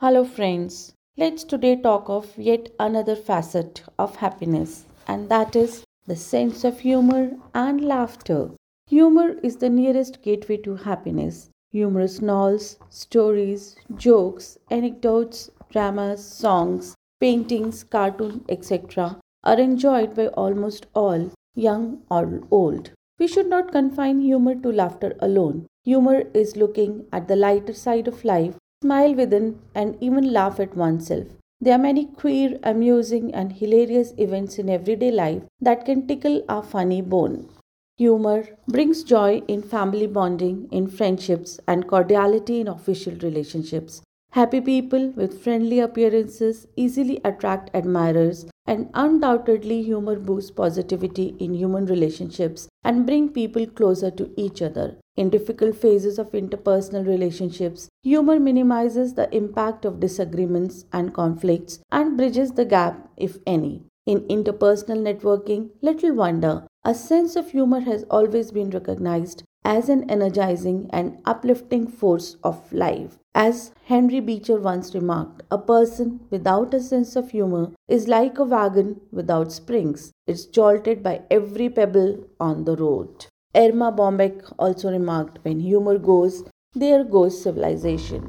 Hello, friends. Let's today talk of yet another facet of happiness, and that is the sense of humor and laughter. Humor is the nearest gateway to happiness. Humorous novels, stories, jokes, anecdotes, dramas, songs, paintings, cartoons, etc., are enjoyed by almost all, young or old. We should not confine humor to laughter alone. Humor is looking at the lighter side of life, smile within, and even laugh at oneself. There are many queer, amusing, and hilarious events in everyday life that can tickle our funny bone. Humor brings joy in family bonding, in friendships, and cordiality in official relationships. Happy people with friendly appearances easily attract admirers, and undoubtedly, humor boosts positivity in human relationships and bring people closer to each other. In difficult phases of interpersonal relationships, humor minimizes the impact of disagreements and conflicts and bridges the gap, if any. In interpersonal networking, little wonder, a sense of humor has always been recognized as an energizing and uplifting force of life. As Henry Beecher once remarked, a person without a sense of humor is like a wagon without springs. It's jolted by every pebble on the road. Erma Bombeck also remarked, when humor goes, there goes civilization.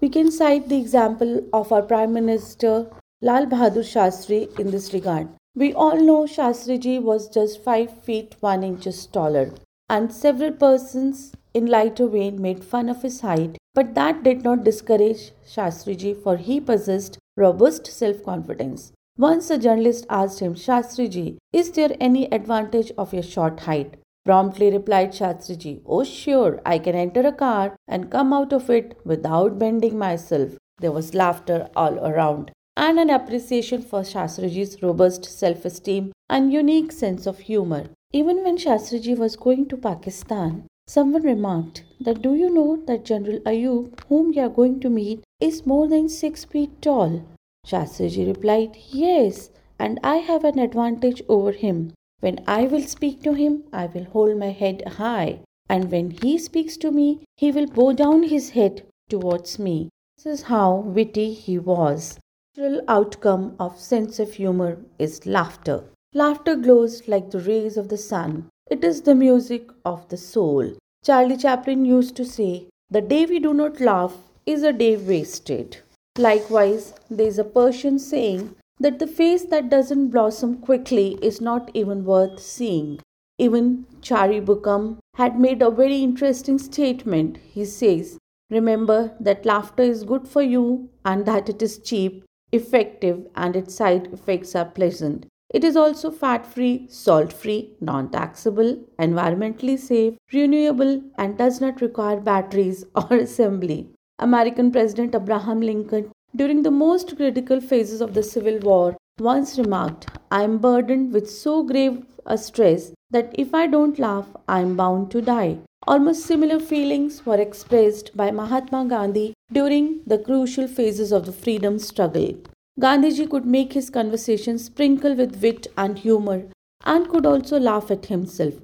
We can cite the example of our Prime Minister Lal Bahadur Shastri in this regard. We all know Shastriji was just 5 feet 1 inches taller, and several persons in lighter vein made fun of his height, but that did not discourage Shastriji for he possessed robust self confidence. Once a journalist asked him, Shastriji, is there any advantage of your short height? Promptly replied Shastriji, Oh, sure, I can enter a car and come out of it without bending myself. There was laughter all around and an appreciation for Shastriji's robust self esteem and unique sense of humor. Even when Shastriji was going to Pakistan, someone remarked that do you know that General Ayub, whom you are going to meet, is more than six feet tall? Shastriji replied, Yes, and I have an advantage over him. When I will speak to him, I will hold my head high, and when he speaks to me, he will bow down his head towards me. This is how witty he was The natural outcome of sense of humor is laughter. Laughter glows like the rays of the sun. It is the music of the soul. Charlie Chaplin used to say, The day we do not laugh is a day wasted. Likewise, there is a Persian saying that the face that doesn't blossom quickly is not even worth seeing. Even Charlie Buckham had made a very interesting statement. He says, Remember that laughter is good for you and that it is cheap effective, and its side effects are pleasant. It is also fat free, salt free, non taxable, environmentally safe, renewable, and does not require batteries or assembly. American President Abraham Lincoln, during the most critical phases of the Civil War, once remarked, I am burdened with so grave a stress that if I don't laugh, I am bound to die. Almost similar feelings were expressed by Mahatma Gandhi during the crucial phases of the freedom struggle. Gandhiji could make his conversation sprinkle with wit and humor and could also laugh at himself.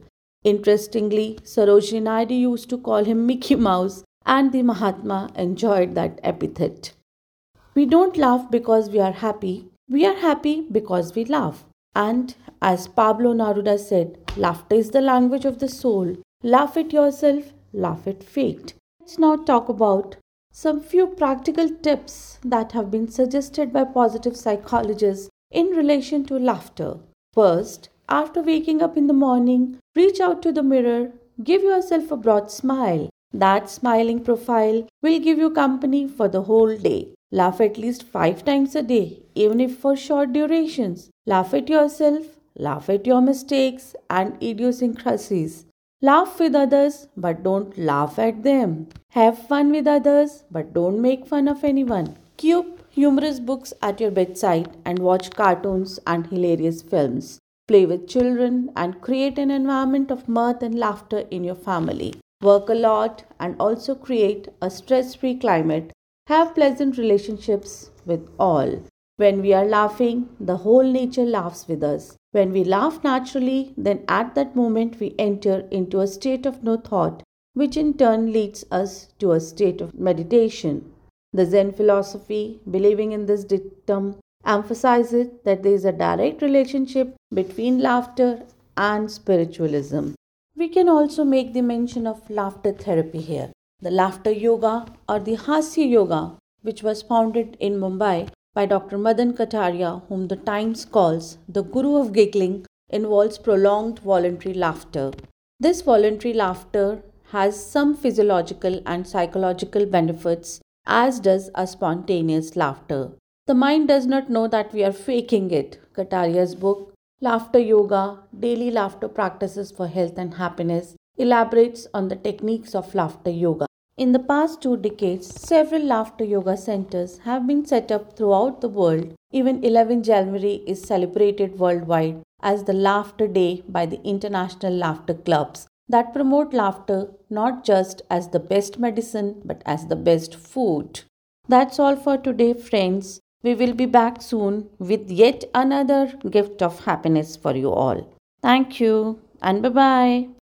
Interestingly, Sarojini Naidu used to call him Mickey Mouse, and the Mahatma enjoyed that epithet. We don't laugh because we are happy, we are happy because we laugh. And as Pablo Neruda said, laughter is the language of the soul. Laugh at yourself, laugh at fate. Let's now talk about some few practical tips that have been suggested by positive psychologists in relation to laughter. First, after waking up in the morning, reach out to the mirror, give yourself a broad smile. That smiling profile will give you company for the whole day. Laugh at least five times a day, even if for short durations. Laugh at yourself, laugh at your mistakes and idiosyncrasies. Laugh with others, but don't laugh at them. Have fun with others, but don't make fun of anyone. Keep humorous books at your bedside and watch cartoons and hilarious films. Play with children and create an environment of mirth and laughter in your family. Work a lot and also create a stress free climate. Have pleasant relationships with all. When we are laughing, the whole nature laughs with us. When we laugh naturally, then at that moment we enter into a state of no thought, which in turn leads us to a state of meditation. The Zen philosophy, believing in this dictum, emphasizes that there is a direct relationship between laughter and spiritualism. We can also make the mention of laughter therapy here. The laughter yoga or the Hasya yoga, which was founded in Mumbai by Dr. Madan Kataria, whom the Times calls the guru of giggling, involves prolonged voluntary laughter. This voluntary laughter has some physiological and psychological benefits, as does a spontaneous laughter. The mind does not know that we are faking it. Kataria's book, Laughter Yoga Daily Laughter Practices for Health and Happiness, elaborates on the techniques of laughter yoga. In the past two decades, several laughter yoga centers have been set up throughout the world. Even 11 January is celebrated worldwide as the Laughter Day by the International Laughter Clubs that promote laughter not just as the best medicine but as the best food. That's all for today, friends. We will be back soon with yet another gift of happiness for you all. Thank you and bye bye.